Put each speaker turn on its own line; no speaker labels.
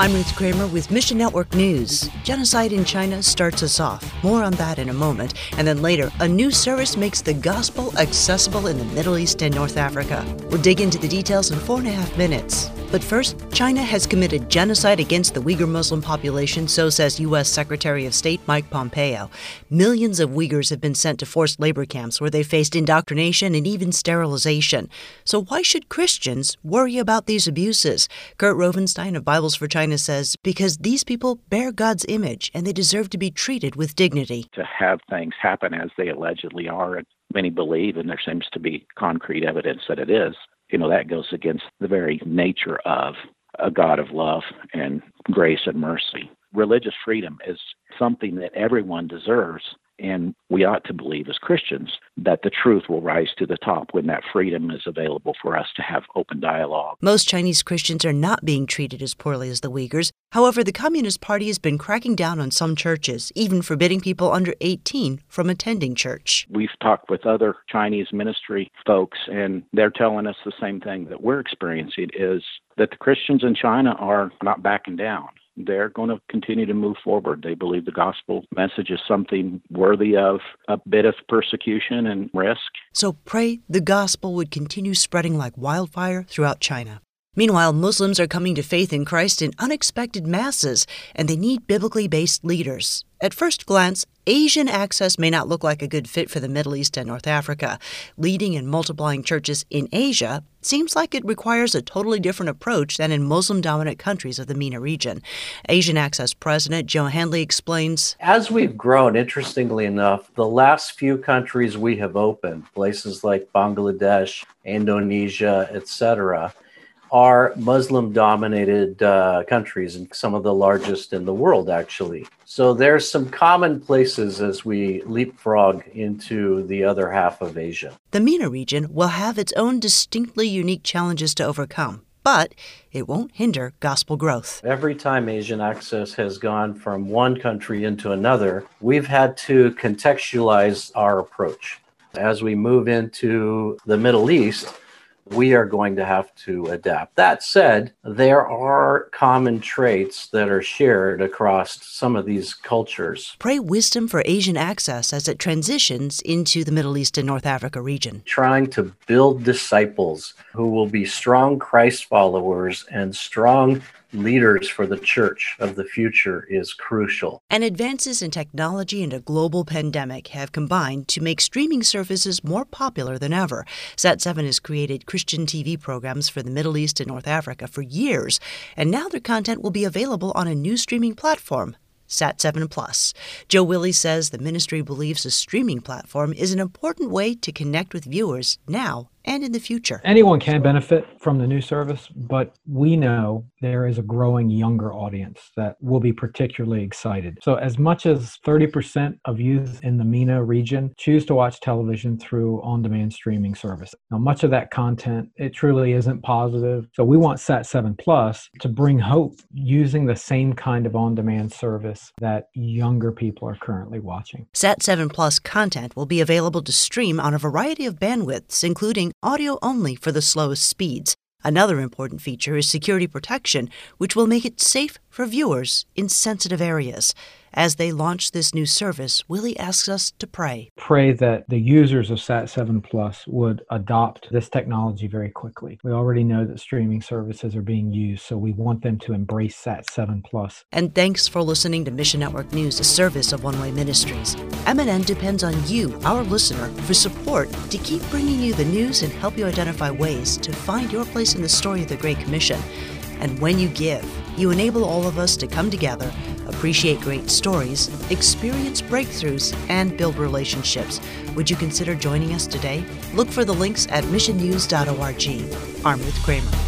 I'm Ruth Kramer with Mission Network News. Genocide in China starts us off. More on that in a moment. And then later, a new service makes the gospel accessible in the Middle East and North Africa. We'll dig into the details in four and a half minutes. But first, China has committed genocide against the Uyghur Muslim population, so says U.S. Secretary of State Mike Pompeo. Millions of Uyghurs have been sent to forced labor camps where they faced indoctrination and even sterilization. So why should Christians worry about these abuses? Kurt Rovenstein of Bibles for China says because these people bear God's image and they deserve to be treated with dignity.
To have things happen as they allegedly are, and many believe, and there seems to be concrete evidence that it is, you know, that goes against the very nature of a God of love and grace and mercy. Religious freedom is something that everyone deserves, and we ought to believe as Christians that the truth will rise to the top when that freedom is available for us to have open dialogue.
Most Chinese Christians are not being treated as poorly as the Uyghurs. However, the Communist Party has been cracking down on some churches, even forbidding people under 18 from attending church.
We've talked with other Chinese ministry folks, and they're telling us the same thing that we're experiencing is that the Christians in China are not backing down they're going to continue to move forward. They believe the gospel message is something worthy of a bit of persecution and risk.
So pray the gospel would continue spreading like wildfire throughout China. Meanwhile, Muslims are coming to faith in Christ in unexpected masses, and they need biblically based leaders. At first glance, Asian access may not look like a good fit for the Middle East and North Africa. Leading and multiplying churches in Asia seems like it requires a totally different approach than in Muslim dominant countries of the MENA region. Asian Access President Joe Handley explains
As we've grown, interestingly enough, the last few countries we have opened, places like Bangladesh, Indonesia, etc., are Muslim dominated uh, countries and some of the largest in the world, actually. So there's some common places as we leapfrog into the other half of Asia.
The MENA region will have its own distinctly unique challenges to overcome. But it won't hinder gospel growth.
Every time Asian Access has gone from one country into another, we've had to contextualize our approach. As we move into the Middle East, we are going to have to adapt. That said, there are common traits that are shared across some of these cultures.
Pray wisdom for Asian access as it transitions into the Middle East and North Africa region.
Trying to build disciples who will be strong Christ followers and strong leaders for the church of the future is crucial.
And advances in technology and a global pandemic have combined to make streaming services more popular than ever. Sat7 has created Christian TV programs for the Middle East and North Africa for years, and now their content will be available on a new streaming platform. Sat7 Plus. Joe Willie says the ministry believes a streaming platform is an important way to connect with viewers now and in the future.
Anyone can benefit from the new service, but we know there is a growing younger audience that will be particularly excited. So, as much as 30% of youth in the MENA region choose to watch television through on demand streaming service. Now, much of that content, it truly isn't positive. So, we want Sat7 Plus to bring hope using the same kind of on demand service that younger people are currently watching.
Sat7 Plus content will be available to stream on a variety of bandwidths, including audio only for the slowest speeds. Another important feature is security protection, which will make it safe for viewers in sensitive areas. As they launch this new service, Willie asks us to pray.
Pray that the users of Sat7 Plus would adopt this technology very quickly. We already know that streaming services are being used, so we want them to embrace Sat7 Plus.
And thanks for listening to Mission Network News, a service of One Way Ministries. MNN depends on you, our listener, for support to keep bringing you the news and help you identify ways to find your place in the story of the Great Commission. And when you give, you enable all of us to come together, appreciate great stories, experience breakthroughs, and build relationships. Would you consider joining us today? Look for the links at missionnews.org. I'm Ruth Kramer.